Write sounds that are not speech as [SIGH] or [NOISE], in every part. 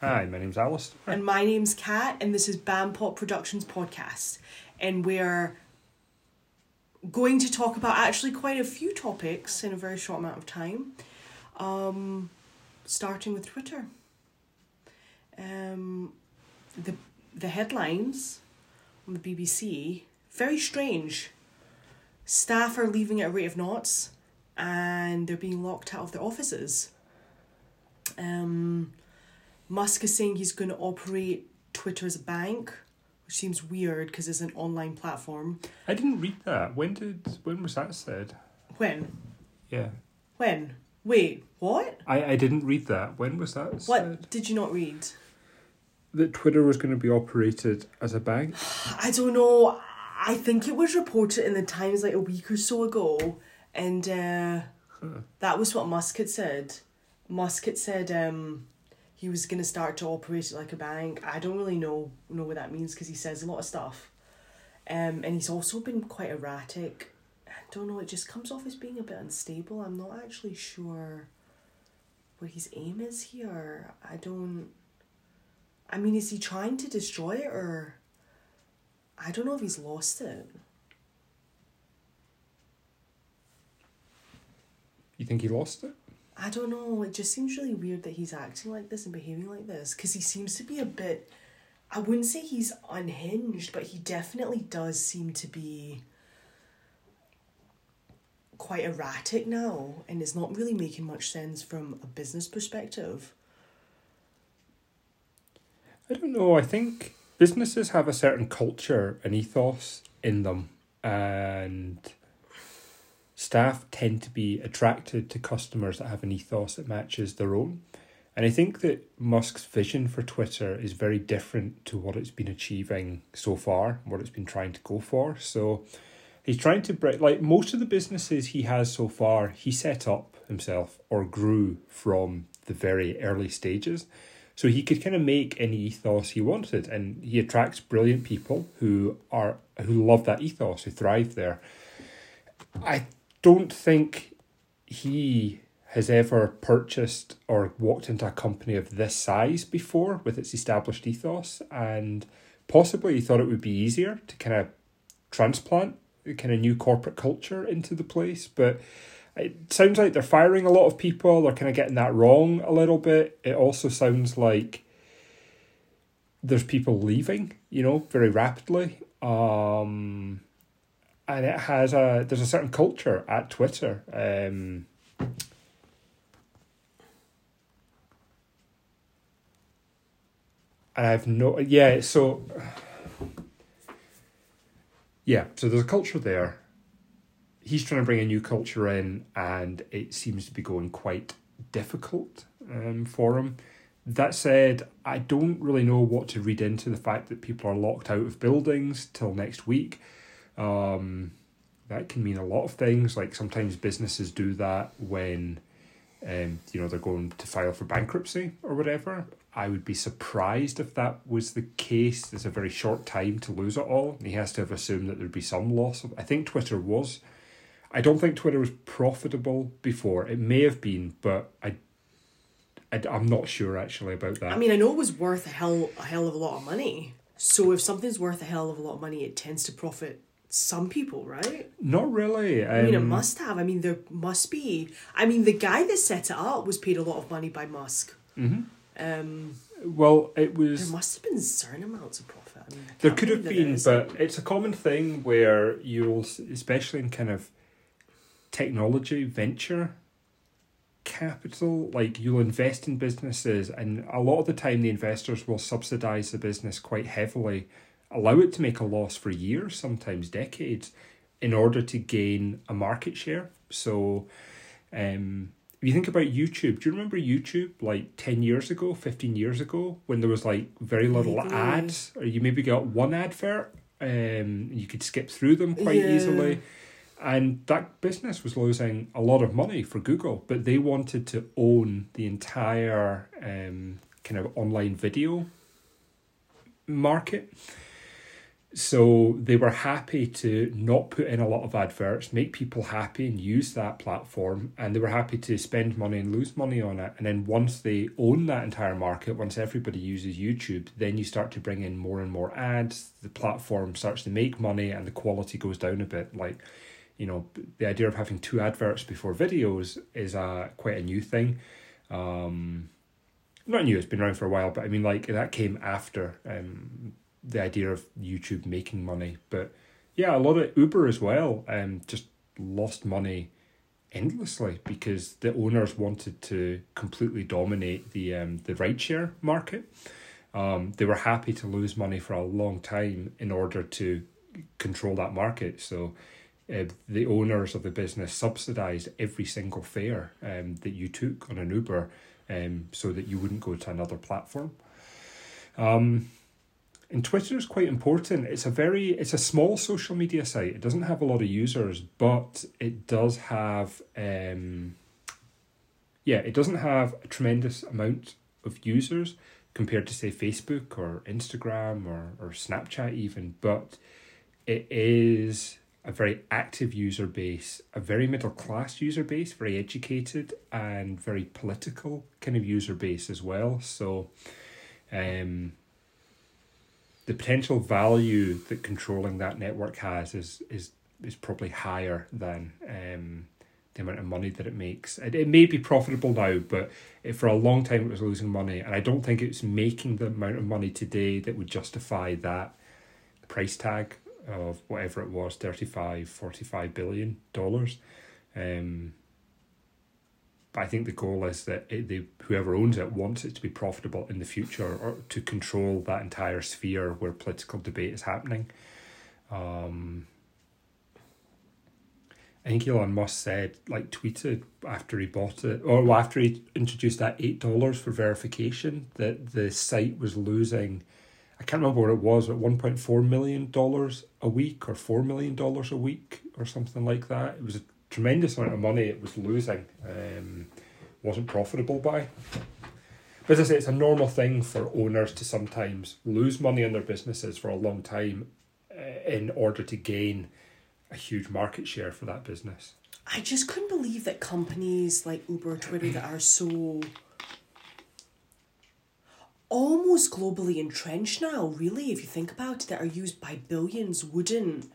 Hi, my name's Alice. And my name's Kat, and this is Bam Pop Productions podcast. And we're going to talk about actually quite a few topics in a very short amount of time. Um, starting with Twitter. Um, the the headlines on the BBC very strange. Staff are leaving at a rate of knots, and they're being locked out of their offices. Um, Musk is saying he's going to operate Twitter as a bank, which seems weird because it's an online platform. I didn't read that. When did when was that said? When? Yeah. When? Wait, what? I, I didn't read that. When was that What said? did you not read? That Twitter was going to be operated as a bank. [SIGHS] I don't know. I think it was reported in the Times like a week or so ago, and uh, that was what Musk had said. Musk had said um, he was gonna start to operate like a bank. I don't really know know what that means because he says a lot of stuff, um, and he's also been quite erratic. I don't know. It just comes off as being a bit unstable. I'm not actually sure what his aim is here. I don't. I mean, is he trying to destroy it or? I don't know if he's lost it. You think he lost it? I don't know. It just seems really weird that he's acting like this and behaving like this because he seems to be a bit. I wouldn't say he's unhinged, but he definitely does seem to be quite erratic now and it's not really making much sense from a business perspective. I don't know. I think businesses have a certain culture and ethos in them, and staff tend to be attracted to customers that have an ethos that matches their own. And I think that Musk's vision for Twitter is very different to what it's been achieving so far, what it's been trying to go for. So he's trying to break, like most of the businesses he has so far, he set up himself or grew from the very early stages. So he could kind of make any ethos he wanted, and he attracts brilliant people who are who love that ethos, who thrive there. I don't think he has ever purchased or walked into a company of this size before with its established ethos, and possibly he thought it would be easier to kind of transplant kind of new corporate culture into the place, but it sounds like they're firing a lot of people. They're kind of getting that wrong a little bit. It also sounds like there's people leaving, you know, very rapidly. Um, and it has a there's a certain culture at Twitter. Um, and I've no yeah. So yeah, so there's a culture there he's trying to bring a new culture in, and it seems to be going quite difficult um, for him. That said, I don't really know what to read into the fact that people are locked out of buildings till next week. Um, that can mean a lot of things. Like sometimes businesses do that when, um, you know, they're going to file for bankruptcy or whatever. I would be surprised if that was the case. It's a very short time to lose it all. He has to have assumed that there'd be some loss. I think Twitter was I don't think Twitter was profitable before. It may have been, but I, I am not sure actually about that. I mean, I know it was worth a hell a hell of a lot of money. So if something's worth a hell of a lot of money, it tends to profit some people, right? not really. Um, I mean, it must have. I mean, there must be. I mean, the guy that set it up was paid a lot of money by Musk. mhm. Um, Well, it was. there must have been certain amounts of profit. I mean, I There could have been, there but it's a common thing where you'll, especially in kind of technology venture capital, like you'll invest in businesses, and a lot of the time the investors will subsidize the business quite heavily, allow it to make a loss for years, sometimes decades, in order to gain a market share. So, um, if you think about YouTube, do you remember YouTube like 10 years ago, 15 years ago, when there was like very little Vaguely. ads, or you maybe got one advert, um, you could skip through them quite Yeah. easily. And that business was losing a lot of money for Google, but they wanted to own the entire um, kind of online video market. So they were happy to not put in a lot of adverts, make people happy and use that platform, and they were happy to spend money and lose money on it. And then once they own that entire market, once everybody uses YouTube, then you start to bring in more and more ads. The platform starts to make money, and the quality goes down a bit. Like, you know, the idea of having two adverts before videos is a quite a new thing. Um, not new; it's been around for a while, but I mean, like that came after. Um, the idea of YouTube making money. But yeah, a lot of Uber as well um, just lost money endlessly because the owners wanted to completely dominate the um, the rideshare market. Um, they were happy to lose money for a long time in order to control that market. So uh, the owners of the business subsidized every single fare um, that you took on an Uber um, so that you wouldn't go to another platform. Um, and Twitter is quite important. It's a very it's a small social media site. It doesn't have a lot of users, but it does have um yeah, it doesn't have a tremendous amount of users compared to say Facebook or Instagram or, or Snapchat even, but it is a very active user base, a very middle class user base, very educated and very political kind of user base as well. So um the potential value that controlling that network has is is is probably higher than um, the amount of money that it makes. It, it may be profitable now, but it, for a long time it was losing money, and I don't think it's making the amount of money today that would justify that price tag of whatever it was 35 45 billion dollars um but I think the goal is that it, whoever owns it wants it to be profitable in the future or to control that entire sphere where political debate is happening. Um, I think Elon Musk said, like, tweeted after he bought it, or after he introduced that $8 for verification, that the site was losing, I can't remember what it was, but $1.4 million a week or $4 million a week or something like that. It was tremendous amount of money it was losing, um, wasn't profitable by. But as I say, it's a normal thing for owners to sometimes lose money in their businesses for a long time uh, in order to gain a huge market share for that business. I just couldn't believe that companies like Uber, Twitter, that are so almost globally entrenched now, really, if you think about it, that are used by billions, wouldn't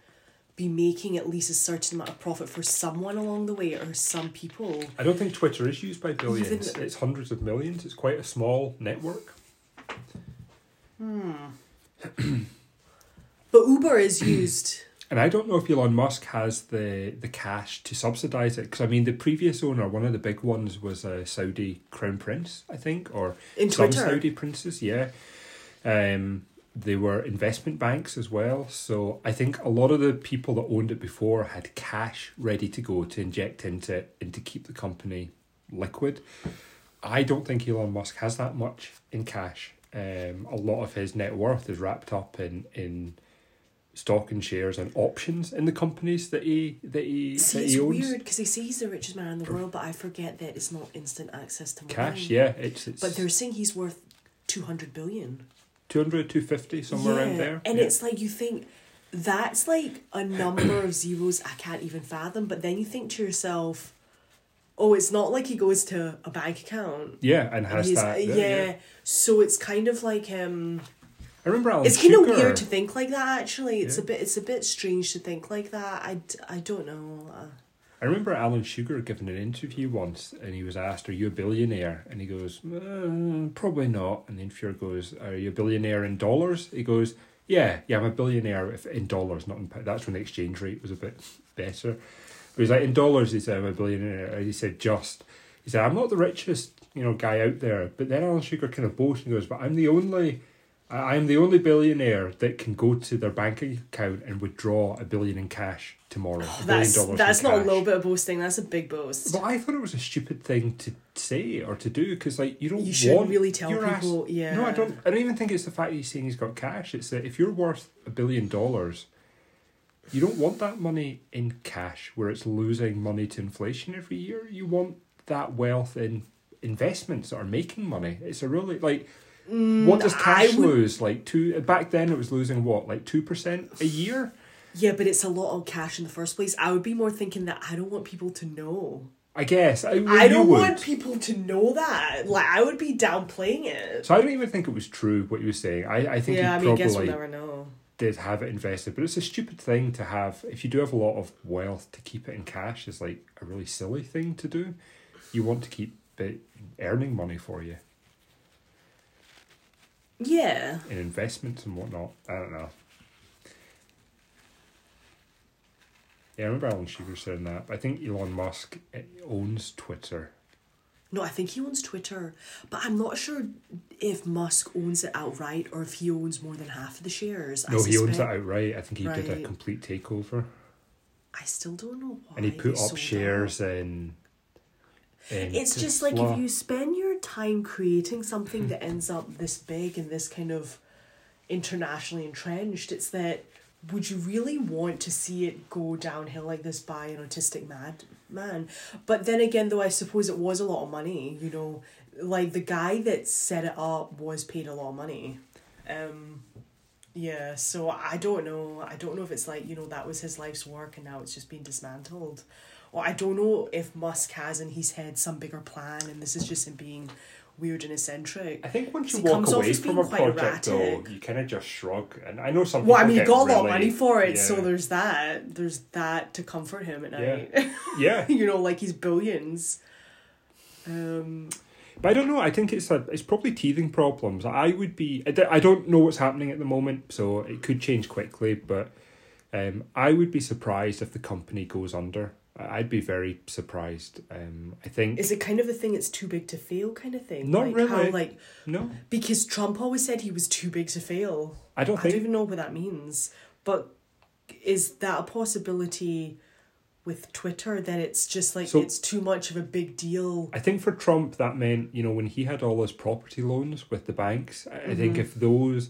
be making at least a certain amount of profit for someone along the way or some people. I don't think Twitter is used by billions. Even, it's hundreds of millions. It's quite a small network. Hmm. [CLEARS THROAT] but Uber is used. [CLEARS THROAT] And I don't know if Elon Musk has the, the cash to subsidize it because I mean the previous owner, one of the big ones was a Saudi crown prince, I think, or In some Twitter. Saudi princes, yeah. Um, they were investment banks as well. So I think a lot of the people that owned it before had cash ready to go to inject into it and to keep the company liquid. I don't think Elon Musk has that much in cash. Um, a lot of his net worth is wrapped up in in stock and shares and options in the companies that he that he See, that it's he owns. weird because they say he's the richest man in the world, but I forget that it's not instant access to money. Cash, yeah, it's it's. But they're saying he's worth two hundred billion. 200, 250, somewhere around there. And yeah. it's like you think that's like a number of zeros I can't even fathom, but then you think to yourself, oh, it's not like he goes to a bank account. yeah, and has that. yeah. yeah. So it's kind of like um I remember Alan it's kind of weird to think like that actually. It's a bit it's a bit strange to think like that. I, I don't know. I remember Alan Sugar giving an interview once, and he was asked, "Are you a billionaire?" And he goes, uh, "Probably not." And the interviewer goes, "Are you a billionaire in dollars?" He goes, "Yeah, yeah, I'm a billionaire if in dollars, not in pounds." That's when the exchange rate was a bit better. But he's like, "In dollars," he said, "I'm a billionaire." He said, "Just." He said, "I'm not the richest, you know, guy out there." But then Alan Sugar kind of boasts and goes, "But I'm the only." I- I'm the only billionaire that can go to their bank account and withdraw a billion in cash tomorrow. Oh, billion that's that's not a little bit of boasting. That's a big boast. But I thought it was a stupid thing to say or to do because, like, you don't. You shouldn't want really tell people. Yeah. No, I don't. I don't even think it's the fact that he's saying he's got cash. It's that if you're worth a billion dollars, you don't want that money in cash where it's losing money to inflation every year. You want that wealth in investments that are making money. It's a really like Mm, what does cash would- lose? Like two back then, it was losing what, like two percent a year. Yeah, but it's a lot of cash in the first place. I would be more thinking that I don't want people to know. I guess I, well, I don't want people to know that. Like I would be downplaying it. So I don't even think it was true what he was saying. I, I think yeah, I mean, I guess we'll never know. did have it invested, but it's a stupid thing to have. If you do have a lot of wealth, to keep it in cash is like a really silly thing to do. You want to keep it earning money for you Yeah. in investments and whatnot. I don't know. Yeah, I remember Alan Sugar saying that. I think Elon Musk eh, owns Twitter. No, I think he owns Twitter, but I'm not sure if Musk owns it outright or if he owns more than half of the shares. No, he owns it outright. I think he did a complete takeover. I still don't know why. and he put up out. shares in. in It's just like if you spend your time creating something that ends up this big and this kind of internationally entrenched, it's that would you really want to see it go downhill like this by an autistic mad man? But then again, though, I suppose it was a lot of money. You know, like the guy that set it up was paid a lot of money. Um, yeah, so I don't know. I don't know if it's like, you know, that was his life's work and now it's just being dismantled. Or I don't know if Musk has in his head some bigger plan and this is just him being weird and eccentric. I think once you walk away from a quite project, though, erratic. you kind of just shrug. And I know some. Well, I mean, he got a lot of money for it, so there's that. There's that to comfort him at Yeah. night. [LAUGHS] yeah, you know, like he's billions. Um, but I don't know. I think it's a it's probably teething problems. I would be. I don't know what's happening at the moment, so it could change quickly. But um, I would be surprised if the company goes under. I'd be very surprised. Um, I think is it kind of a thing it's too big to fail kind of thing? Not like How, really. like no. because Trump always said he was too big to fail. I don't I think don't even know what that means. But is that a possibility with Twitter that it's just like So- it's too much of a big deal? I think for Trump that meant you know when he had all his property loans with the banks. I I Mm-hmm. think if those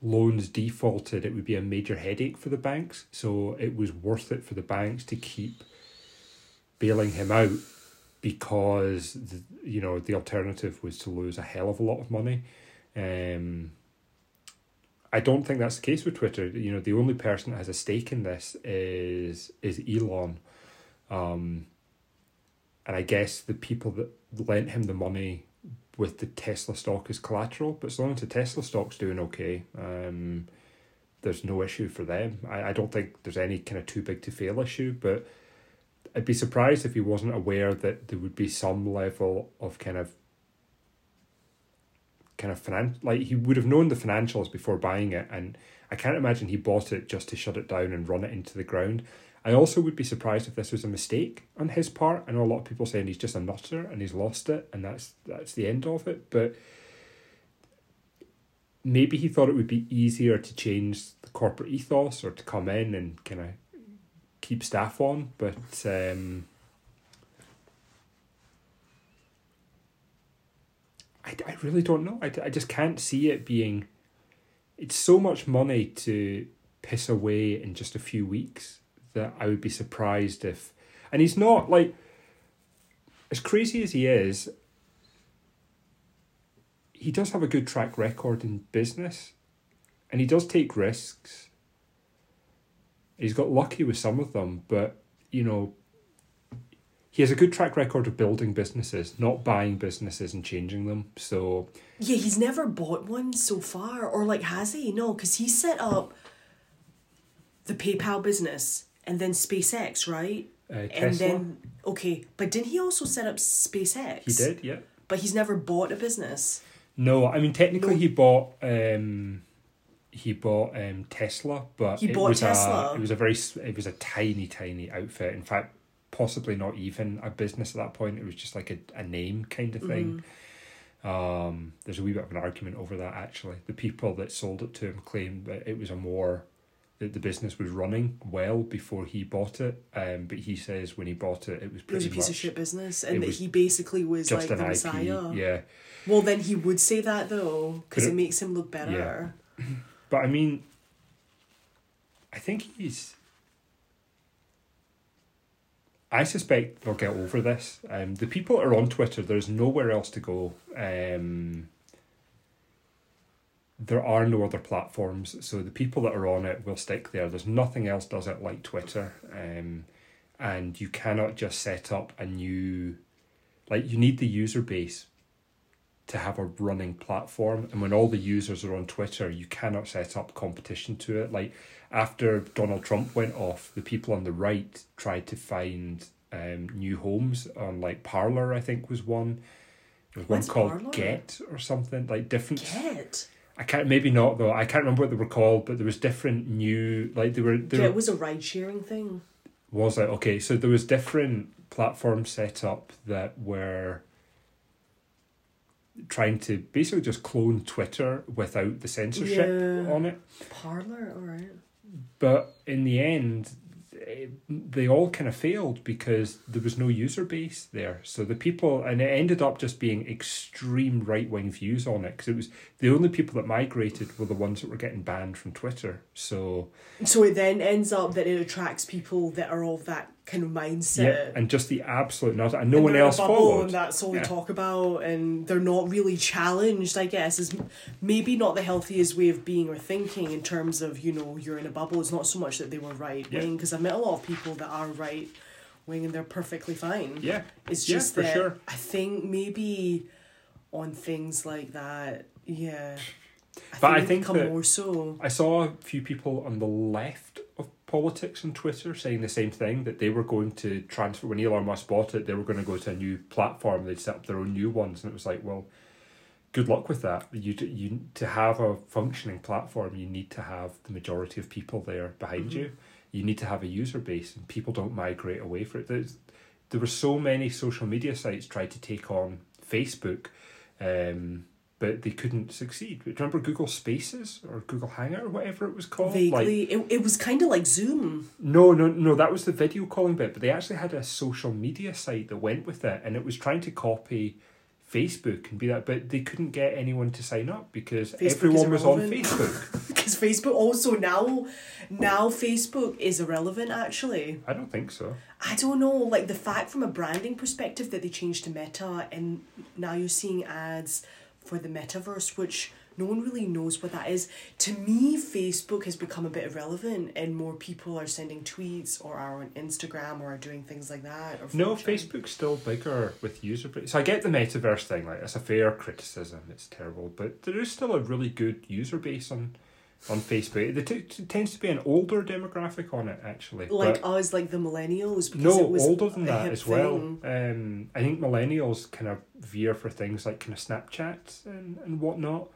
loans defaulted, it would be a major headache for the banks. So it was worth it for the banks to keep bailing him out because the, you know the alternative was to lose a hell of a lot of money. Um, I don't think that's the case with Twitter. You know, the only person that has a stake in this is is Elon. Um, and I guess the people that lent him the money with the Tesla stock as collateral, but as long as the Tesla stock's doing okay, um, there's no issue for them. I, I don't think there's any kind of too big to fail issue, but I'd be surprised if he wasn't aware that there would be some level of kind of kind of finan like he would have known the financials before buying it and I can't imagine he bought it just to shut it down and run it into the ground. I also would be surprised if this was a mistake on his part. I know a lot of people saying he's just a nutter and he's lost it and that's that's the end of it, but maybe he thought it would be easier to change the corporate ethos or to come in and kind of keep staff on, but um I, I really don't know. I, I just can't see it being. It's so much money to piss away in just a few weeks that I would be surprised if. And he's not like. As crazy as he is, he does have a good track record in business and he does take risks. He's got lucky with some of them, but, you know, he has a good track record of building businesses, not buying businesses and changing them. So Yeah, he's never bought one so far, or like has he? No, because he set up the PayPal business and then SpaceX, right? uh, And then okay, but didn't he also set up SpaceX? he did, yeah. but he's never bought a business. No, I mean technically No. he bought um he bought um Tesla, but He it bought was Tesla? A, it was a very it was a tiny tiny outfit. In fact, possibly not even a business at that point. It was just like a, a name kind of thing. Mm-hmm. Um, there's a wee bit of an argument over that actually. The people that sold it to him claimed that it was a more that the business was running well before he bought it. Um, but he says when he bought it, it was It was a piece much of shit business, and that he basically was like the IP. messiah. Yeah. Well, then he would say that though, because it it- makes him look better. [LAUGHS] But I mean, I think he's. I suspect they'll get over this. Um, the people are on Twitter, there's nowhere else to go. Um, there are no other platforms, so the people that are on it will stick there. There's nothing else does it like Twitter, um, and you cannot just set up a new, like you need the user base to have a running platform. And when all the users are on Twitter, you cannot set up competition to it. Like after Donald Trump went off, the people on the right tried to find um, new homes on like Parler, I think was one. There was What's one called Parler? Get or something like different. Get. I can't maybe not though. I can't remember what they were called, but there was different new like they were. They Get were was a ride sharing thing. was it okay? So there was different platforms set up that were trying to basically just clone Twitter without the censorship Yeah. on it. Parler, alright. But in the end, they all kind of failed because there was no user base there. So the people, and it ended up just being extreme right wing views on it because it was the only people that migrated were the ones that were getting banned from Twitter. So So it then ends up that it attracts people that are of that kind of mindset. yeah, and just the absolute not, and no and one they're in a else followed. And that's all Yeah. they talk about, and they're not really challenged. I guess is maybe not the healthiest way of being or thinking in terms of you know you're in a bubble. It's not so much that they were right wing because I've met a lot of people that are right wing and they're perfectly fine. Yeah, It's Yeah, just for that sure. I think maybe on things like that, yeah. I But I think become that- more so. I saw a few people on the left politics on Twitter saying the same thing that they were going to transfer when Elon Musk bought it. They were going to go to a new platform. They'd set up their own new ones, and it was like, well, good luck with that. You you to have a functioning platform, you need to have the majority of people there behind you. You need to have a user base, and people don't migrate away from it. There's, there were so many social media sites tried to take on Facebook. Um, but they couldn't succeed. Do you remember Google Spaces or Google Hangout or whatever it was called? Like, Vaguely, it, it was kind of like Zoom. no, no, no, that was the video calling bit, but they actually had a social media site that went with it, and it was trying to copy Facebook and be that, but they couldn't get anyone to sign up because Facebook everyone was on. Facebook. [LAUGHS] because Facebook oh, also now now Facebook is irrelevant actually. I don't think so. I don't know, like the fact from a branding perspective that they changed to Meta and now you're seeing ads for the metaverse which no one really knows what that is. To me, Facebook has become a bit irrelevant and more people are sending tweets or are on Instagram or are doing things like that. Or No, Facebook's still bigger with user base. So I get the metaverse thing, like it's a fair criticism. It's terrible, but there is still a really good user base on on Facebook. There t- t- tends to be an older demographic on it actually. Like but- us, like the millennials, because No, it was older than that as well. Um, I think millennials kind of veer for things like kind of Snapchat and, and whatnot.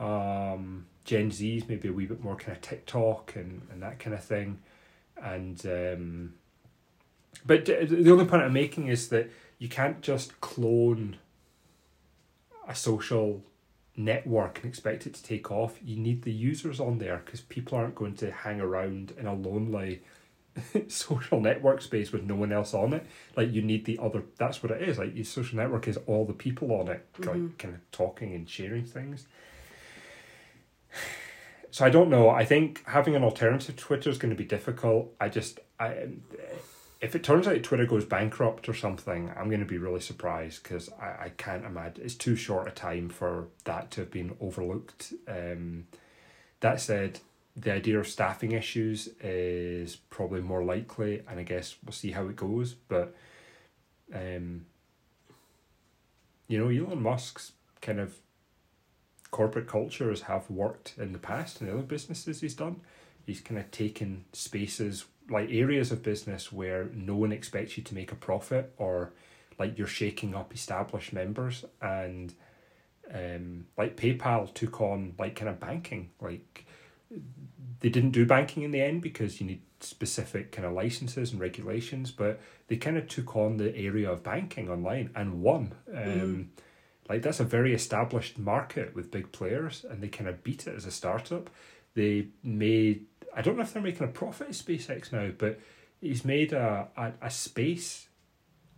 Um, Gen Z's maybe a wee bit more kind of TikTok and, and that kind of thing. And um, but the only point I'm making is that you can't just clone a social network and expect it to take off. You need the users on there because people aren't going to hang around in a lonely [LAUGHS] social network space with no one else on it. Like you need the other. That's what it is. Like your social network is all the people on it, like mm-hmm. kind of talking and sharing things. [SIGHS] So I don't know. I think having an alternative to Twitter is going to be difficult. I just I. If it turns out Twitter goes bankrupt or something, I'm going to be really surprised because I, I can't imagine it's too short a time for that to have been overlooked. Um, that said, the idea of staffing issues is probably more likely, and I guess we'll see how it goes. But, um, you know, Elon Musk's kind of corporate cultures have worked in the past in the other businesses he's done. He's kind of taken spaces like areas of business where no one expects you to make a profit or like you're shaking up established members. And um like PayPal took on like kind of banking. Like they didn't do banking in the end because you need specific kind of licenses and regulations but they kind of took on the area of banking online and won. Um like that's a very established market with big players and they kind of beat it as a startup. They made i don't know if they're making a profit at spacex now but he's made a, a, a space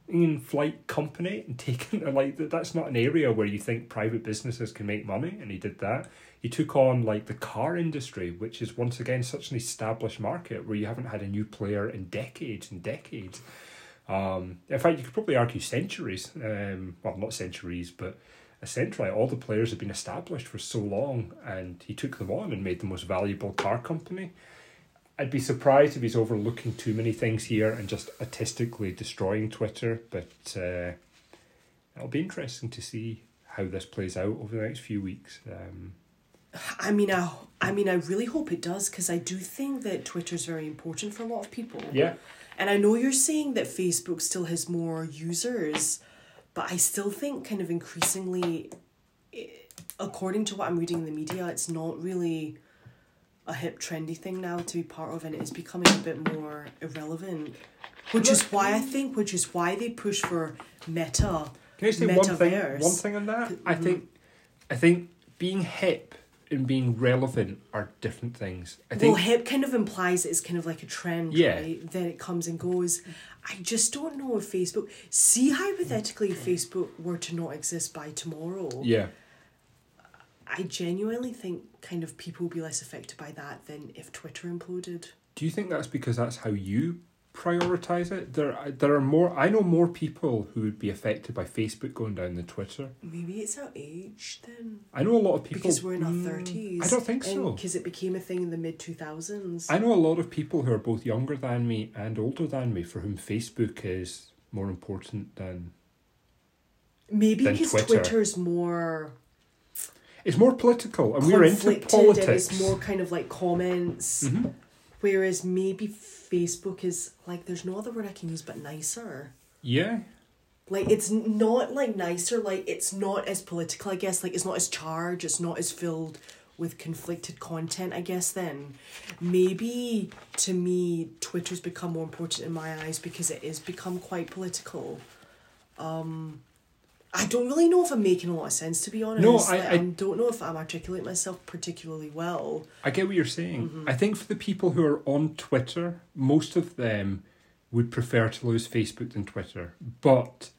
in flight company and [LAUGHS] taken like that- that's not an area where you think private businesses can make money and he did that. He took on like the car industry which is once again such an established market where you haven't had a new player in decades and decades. Um, in fact you could probably argue centuries um, well not centuries but essentially all the players had been established for so long, and he took them on and made the most valuable car company. I'd be surprised if he's overlooking too many things here and just artistically destroying Twitter, but uh, it'll be interesting to see how this plays out over the next few weeks. Um, I mean, I, I mean, I really hope it does because I do think that Twitter's very important for a lot of people. yeah, And I know you're saying that Facebook still has more users, but I still think kind of increasingly, according to what I'm reading in the media, it's not really a hip trendy thing now to be part of, and it is becoming a bit more irrelevant. Which is why I think, which is why they push for Meta. Can I say one thing? One thing on that, I mm-hmm. think, I think being hip and being relevant are different things. I think well, hip kind of implies it's kind of like a trend, Yeah. right? Then it comes and goes. I just don't know if Facebook. See, hypothetically, if Facebook were to not exist by tomorrow, yeah, I genuinely think kind of people will be less affected by that than if Twitter imploded. Do you think that's because that's how you prioritize it? There, there are more. I know more people who would be affected by Facebook going down than Twitter. Maybe it's our age then, I know a lot of people because we're in our Mm, thirties. I don't think so. Because it became a thing in the mid two thousands. I know a lot of people who are both younger than me and older than me for whom Facebook is more important than Maybe than because Twitter. Twitter's more it's more political and we're into politics. and it's more kind of like comments. Mhm. Whereas maybe Facebook is like there's no other word I can use but nicer. Yeah, Like it's not like nicer, like it's not as political, I guess. Like it's not as charged, it's not as filled with conflicted content, I guess then. Maybe to me Twitter's become more important in my eyes because it is become quite political. Um I don't really know if I'm making a lot of sense to be honest. No, I- Like, I- don't know if I'm articulating myself particularly well. I get what you're saying. Mm-hmm. I think for the people who are on Twitter, most of them would prefer to lose Facebook than Twitter. But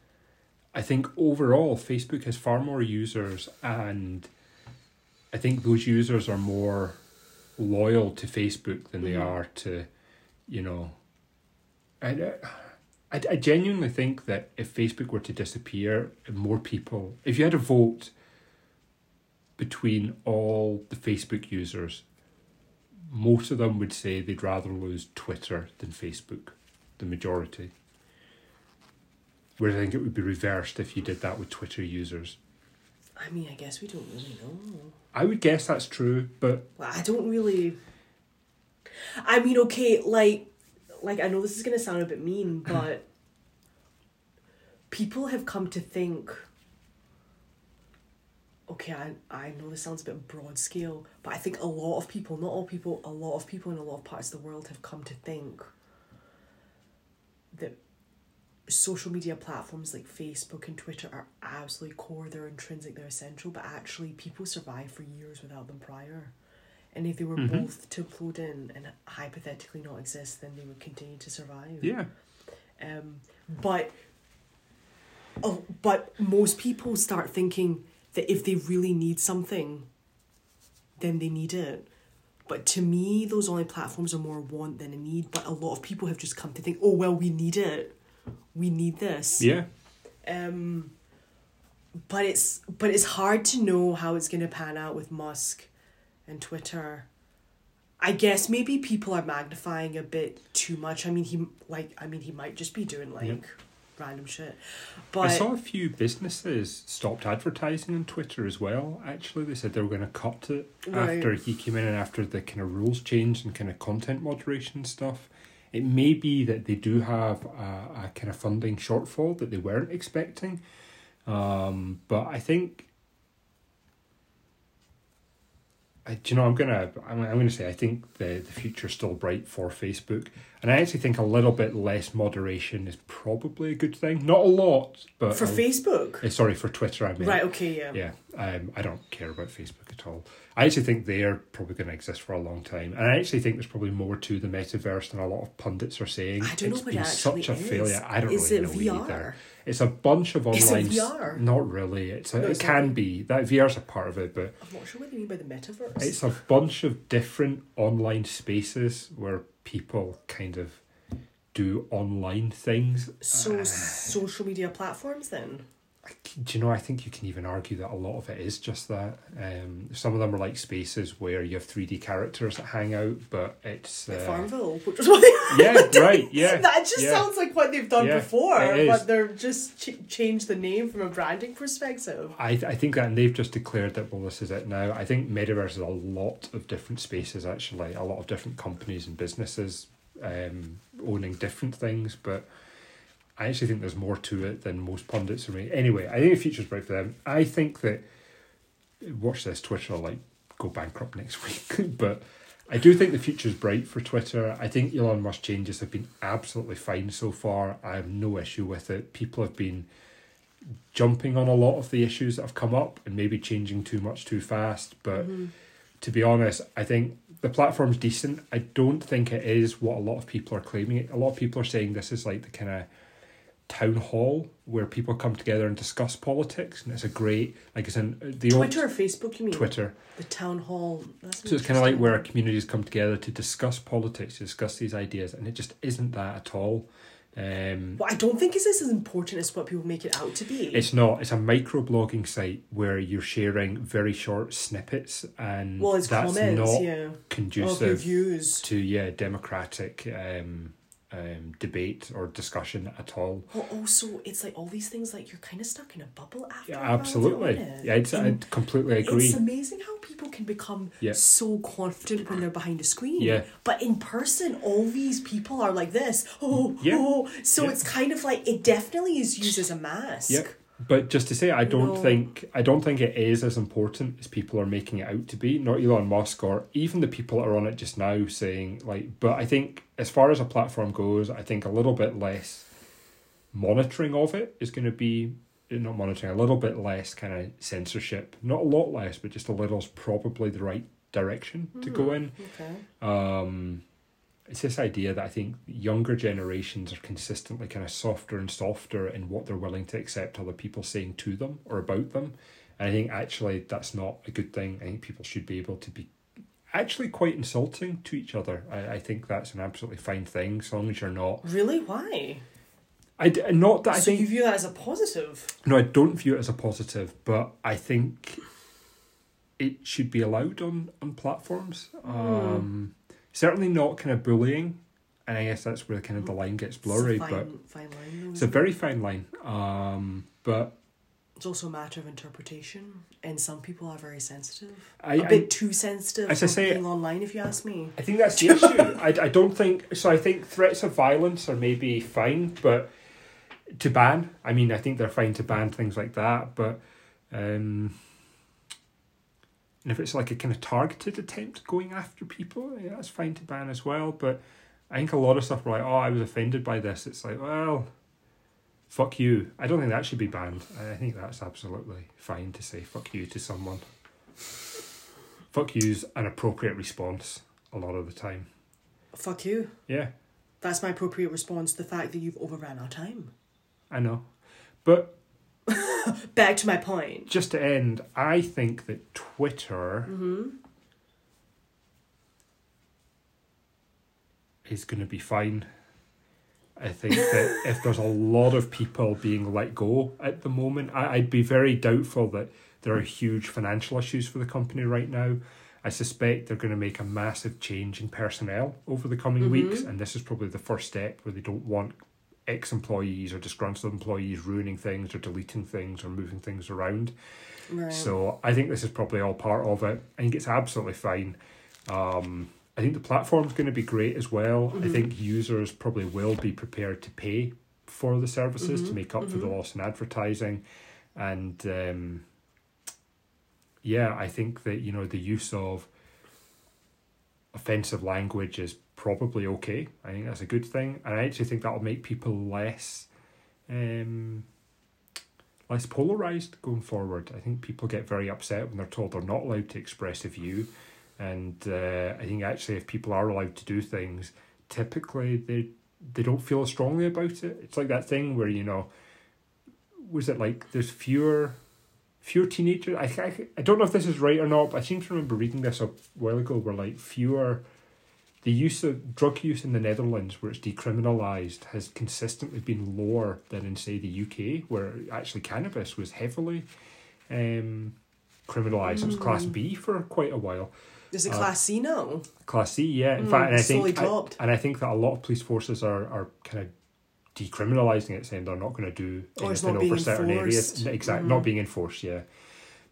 I think overall, Facebook has far more users, and I think those users are more loyal to Facebook than they Mhm. are to, you know. I, I, I genuinely think that if Facebook were to disappear, more people, if you had a vote between all the Facebook users, most of them would say they'd rather lose Twitter than Facebook, the majority. Whereas I think it would be reversed if you did that with Twitter users. I mean, I guess we don't really know. I would guess that's true, but Well, I don't really. I mean, okay, like, like I know this is gonna sound a bit mean, [CLEARS THROAT] but people have come to think. Okay, I I know this sounds a bit broad scale, but I think a lot of people, not all people, a lot of people in a lot of parts of the world have come to think that social media platforms like Facebook and Twitter are absolutely core, they're intrinsic, they're essential, but actually people survive for years without them prior. And if they were Mhm. both to implode in and hypothetically not exist, then they would continue to survive. yeah. Um, but oh, but most people start thinking that if they really need something, then they need it. But to me, those online platforms are more want than a need. But a lot of people have just come to think, oh well, we need it, we need this. Yeah. Um, but it's but it's hard to know how it's gonna pan out with Musk and Twitter. I guess maybe people are magnifying a bit too much. I mean, he like I mean he might just be doing like Yeah. random shit. But I saw a few businesses stopped advertising on Twitter as well. Actually, they said they were going to cut it Right. after he came in and after the kind of rules changed and kind of content moderation stuff. It may be that they do have a, a kind of funding shortfall that they weren't expecting, um, but I think. I, do you know? I'm gonna. I'm, I'm gonna say. I think the the future's still bright for Facebook, and I actually think a little bit less moderation is probably a good thing. Not a lot, but for a- Facebook, uh, sorry, for Twitter, I mean. right? Okay, yeah. Yeah, um, I don't care about Facebook at all. I actually think they're probably going to exist for a long time, and I actually think there's probably more to the metaverse than a lot of pundits are saying. I don't know It's what been it actually such a is. failure. I don't is really it know VR? either. It's a bunch of online. Is it VR? Not really. It's a, No, it can not. be that VR's a part of it, but I'm not sure what they mean by the metaverse. it's a bunch of different online spaces where people kind of do online things. so Uh, social media platforms then. Do you know? I think you can even argue that a lot of it is just that. Um, some of them are like spaces where you have three D characters that hang out, but it's uh, Farmville, which is [LAUGHS] what they yeah, right, yeah. [LAUGHS] that just yeah. sounds like what they've done Yeah, before, but they're just ch- changed the name from a branding perspective. I I think that and they've just declared that well this is it now. I think Metaverse is a lot of different spaces actually, a lot of different companies and businesses um, owning different things, but I actually think there's more to it than most pundits are making. Anyway, I think the future's bright for them. I think that watch this Twitter will like go bankrupt next [LAUGHS] week, but I do think the future's bright for Twitter. I think Elon Musk changes have been absolutely fine so far. I have no issue with it. People have been jumping on a lot of the issues that have come up and maybe changing too much too fast. But mm-hmm. to be honest, I think the platform's decent. I don't think it is what a lot of people are claiming. A lot of people are saying this is like the kind of town hall where people come together and discuss politics, and it's a great like it's in the old Twitter or Facebook, you mean? Twitter. The town hall. That's So it's kind of like where communities come together to discuss politics, to discuss these ideas, and it just isn't that at all. Um, Well, I don't think it's as important as what people make it out to be. It's not. It's a microblogging site where you're sharing very short snippets, and well, it's that's comments, not yeah. Conducive to yeah democratic um, um, debate or discussion at all. Well, also, it's like all these things, like you're kind of stuck in a bubble after. Yeah, absolutely. it? Yeah, it's, I And completely agree. It's amazing how people can become Yeah. so confident when they're behind a screen. Yeah. But in person, all these people are like this. Oh, Yeah. oh. So Yeah. it's kind of like it definitely is used as a mask. Yep. But just to say, I don't No. think I don't think it is as important as people are making it out to be. Not Elon Musk or even the people that are on it just now saying like. But I think as far as a platform goes, I think a little bit less monitoring of it is going to be not monitoring a little bit less kind of censorship. Not a lot less, but just a little is probably the right direction to go in. Okay. Um, it's this idea that I think younger generations are consistently kind of softer and softer in what they're willing to accept other people saying to them or about them. And I think actually that's not a good thing. I think people should be able to be actually quite insulting to each other. I, I think that's an absolutely fine thing, so long as you're not. Really? Why? I d- not that I so think you view that as a positive? no, I don't view it as a positive, but I think it should be allowed on on platforms. Um, certainly not kind of bullying, and I guess that's where kind of the line gets blurry. it's a but fine, fine line. though, it's a it? very fine line. Um, but It's also a matter of interpretation, and some people are very sensitive. I, a I bit too sensitive as I say- being online, if you ask me. I think that's the issue. [LAUGHS] I, I don't think so. I think threats of violence are maybe fine, but to ban, I mean, I think they're fine to ban things like that. But um, and if it's like a kind of targeted attempt going after people, yeah, that's fine to ban as well. But I think a lot of stuff were like, oh, I was offended by this. It's like, well, fuck you. I don't think that should be banned. I think that's absolutely fine to say fuck you to someone. Fuck you's an appropriate response a lot of the time. Fuck you. Yeah, That's my appropriate response to the fact that you've overran our time. I know. But [LAUGHS] Back to my point. just to end, I think that Twitter is going to be fine. I think that [LAUGHS] if there's a lot of people being let go at the moment, I, I'd be very doubtful that there are huge financial issues for the company right now. I suspect they're going to make a massive change in personnel over the coming mm-hmm. weeks, and this is probably the first step where they don't want ex employees or disgruntled employees ruining things or deleting things or moving things around. Right. So I think this is probably all part of it. I think it's absolutely fine. Um, I think the platform's going to be great as well. I think users probably will be prepared to pay for the services to make up for the loss in advertising, and um, yeah, I think that you know the use of offensive language is probably okay. I think that's a good thing, and I actually think that'll make people less. Um, less polarized going forward. I think people get very upset when they're told they're not allowed to express a view, and uh, I think actually if people are allowed to do things, typically they they don't feel as strongly about it. It's like that thing where you know, was it like there's fewer fewer teenagers? I I, I don't know if this is right or not, but I seem to remember reading this a while ago where like fewer the use of drug use in the Netherlands, where it's decriminalised, has consistently been lower than in say the UK, where actually cannabis was heavily um, criminalised. It was Class B for quite a while. Is it Uh, Class C now? Class C, yeah. In Mm, fact, and I think I, and I think that a lot of police forces are are kind of decriminalising it, saying they're not going to do anything over certain areas. Exactly, Mm. not being enforced. Yeah,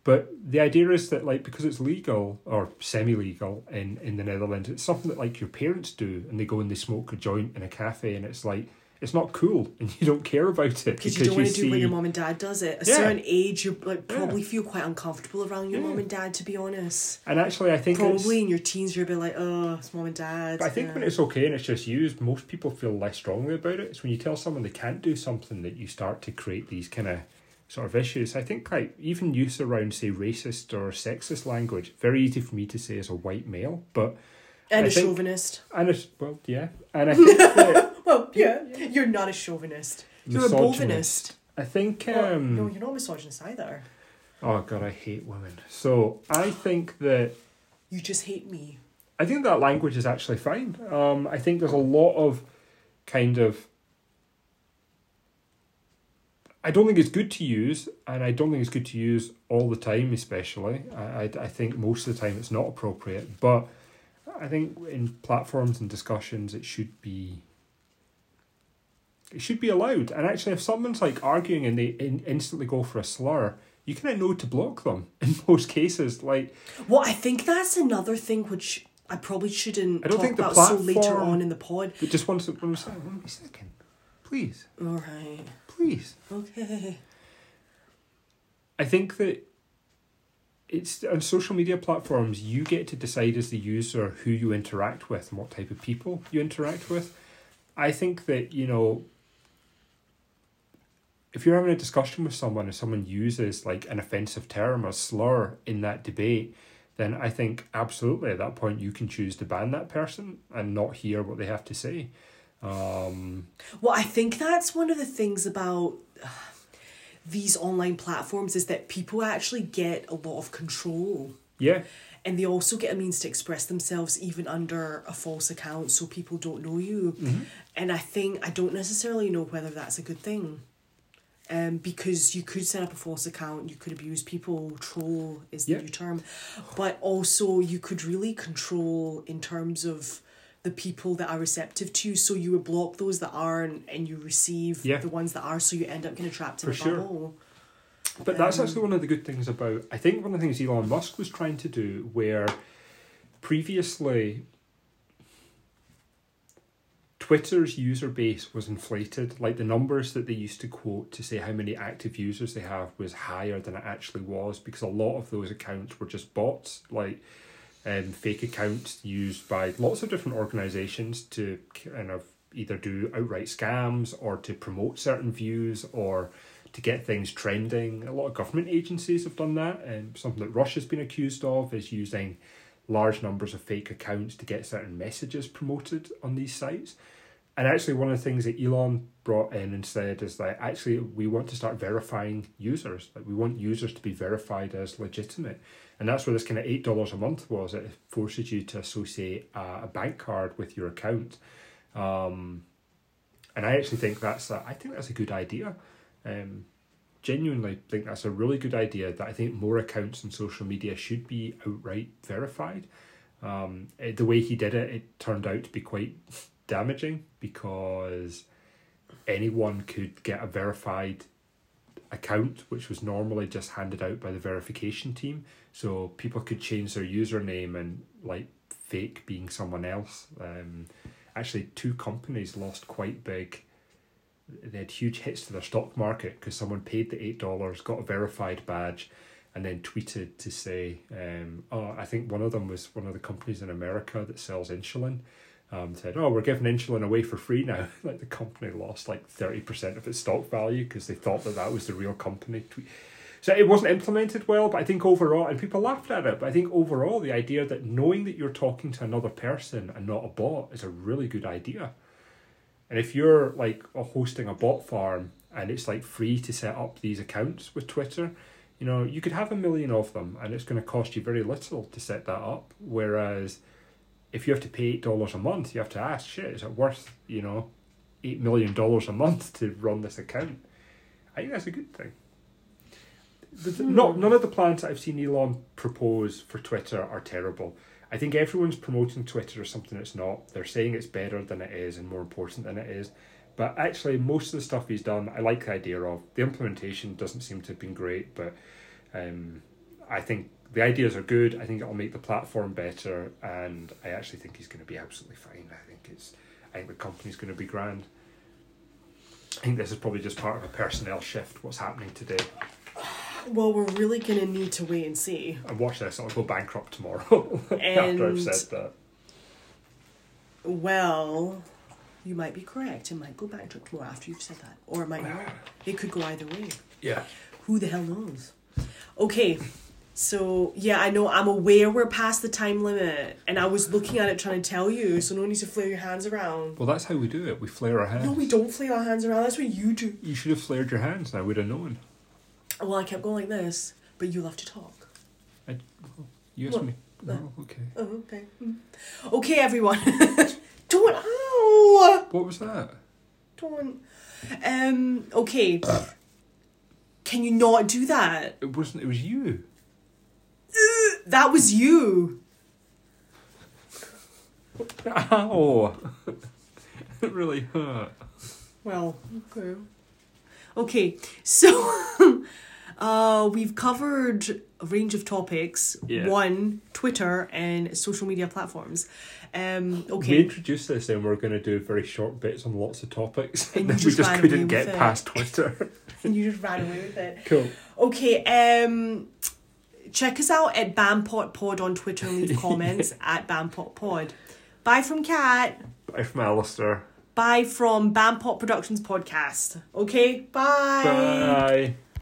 but the idea is that like because it's legal or semi-legal in in the Netherlands, it's something that like your parents do, and they go and they smoke a joint in a cafe, and it's like it's not cool, and you don't care about it Because you don't want to do what your mom and dad does it. At a Yeah. certain age, you like Yeah. probably feel quite uncomfortable around your Yeah. mom and dad. To be honest, And actually, I think it's- probably in your teens, you're a bit like, oh, it's mom and dad. But I think yeah. when it's okay and it's just used, most people feel less strongly about it. It's when you tell someone they can't do something that you start to create these kind of sort of issues. I think like even use around say racist or sexist language, very easy for me to say as a white male, but and I a think- chauvinist. and it's well yeah, and I [LAUGHS] think that Well, yeah, you're not a chauvinist. You're a bovinist. I think um no, you're not a misogynist either. oh god, I hate women. So I think that You just hate me. I think that language is actually fine. Um, I think there's a lot of kind of. I don't think it's good to use, and I don't think it's good to use all the time, especially. I, I, I think most of the time it's not appropriate, but I think in platforms and discussions it should be. It should be allowed, and actually, if someone's like arguing and they in, instantly go for a slur, you kind of know to block them [LAUGHS] in most cases. Like, Well, I think that's another thing which I probably shouldn't I don't think the about so later platform- on in the pod. but just one, one second, one second, please. All right. Please. Okay. I think that it's on social media platforms, you get to decide as the user who you interact with and what type of people you interact with. I think that, you know, if you're having a discussion with someone and someone uses like an offensive term or slur in that debate, then I think absolutely at that point you can choose to ban that person and not hear what they have to say. Um, Well, I think that's one of the things about these online platforms is that people actually get a lot of control. yeah, And they also get a means to express themselves even under a false account so people don't know you. And I think, I don't necessarily know whether that's a good thing. Um, because you could set up a false account, you could abuse people, troll is the Yeah. new term, but also you could really control in terms of the people that are receptive to you. So you would block those that aren't, and you receive Yeah. the ones that are. So you end up kind of trapped in For a sure. bubble. But that's Um, actually one of the good things about. I think one of the things Elon Musk was trying to do, where previously Twitter's user base was inflated. Like the numbers that they used to quote to say how many active users they have was higher than it actually was because a lot of those accounts were just bots, like um, fake accounts used by lots of different organizations to kind of either do outright scams or to promote certain views or to get things trending. A lot of government agencies have done that, and something that Russia's been accused of is using large numbers of fake accounts to get certain messages promoted on these sites. And actually, one of the things that Elon brought in and said is that actually we want to start verifying users. Like we want users to be verified as legitimate, and that's where this kind of eight dollars a month was. It forces you to associate a, a bank card with your account, um, and I actually think that's a, I think that's a good idea. Um, genuinely think that's a really good idea. That I think more accounts on social media should be outright verified. Um, it- the way he did it, it turned out to be quite damaging because anyone could get a verified account, which was normally just handed out by the verification team. So people could change their username and like fake being someone else. Um, actually, two companies lost quite big. They had huge hits to their stock market because someone paid the eight dollars, got a verified badge, and then tweeted to say, um, "Oh, I think one of them was one of the companies in America that sells insulin." Um, said, "Oh, we're giving insulin away for free now." [LAUGHS] like the company lost like thirty percent of its stock value because they thought that that was the real company. So it wasn't implemented well, but I think overall, and people laughed at it, but I think overall, the idea that knowing that you're talking to another person and not a bot is a really good idea. And if you're like hosting a bot farm and it's like free to set up these accounts with Twitter, you know, you could have a million of them and it's going to cost you very little to set that up. Whereas if you have to pay eight dollars a month, you have to ask, shit, is it worth you know, eight million dollars a month to run this account? I think that's a good thing. The- Not none of the plans that I've seen Elon propose for Twitter are terrible. I think everyone's promoting Twitter as something it's not. They're saying it's better than it is and more important than it is. But actually, most of the stuff he's done, I like the idea of. The implementation doesn't seem to have been great, but um, I think the ideas are good. I think it'll make the platform better, and I actually think he's going to be absolutely fine. I think it's, I think the company's going to be grand. I think this is probably just part of a personnel shift. What's happening today? Well, we're really gonna need to wait and see. And watch this, I'll go bankrupt tomorrow [LAUGHS] after I've said that. Well, you might be correct. It might go to tomorrow after you've said that, or it might not. Ah. It could go either way. Yeah. Who the hell knows? Okay, so yeah, I know I'm aware we're past the time limit, and I was looking at it trying to tell you, so no need to flare your hands around. Well, that's how we do it. We flare our hands. No, we don't flare our hands around. That's what you do. You should have flared your hands. and I would have known. Well, I kept going like this, but you love to talk. i You asked me. No. Oh, okay. Oh, okay. Mm. Okay, everyone. [LAUGHS] don't. Ow! What was that? Don't. Um. Okay. Can you not do that? It wasn't. It was you. [LAUGHS] That was you. [LAUGHS] Ow! [LAUGHS] it really hurt. Well, okay. Okay, so uh, we've covered a range of topics. Yeah. One, Twitter and social media platforms. Um, okay. We introduced this and we are going to do very short bits on lots of topics, And and, you we just just couldn't get it. past Twitter. and you just ran away with it. cool. Okay, um, check us out at Bampot Pod on Twitter and leave [LAUGHS] comments at Bampot Pod. Bye from Kat. Bye from Alistair. Bye from Bampot Productions Podcast. Okay, bye. Bye.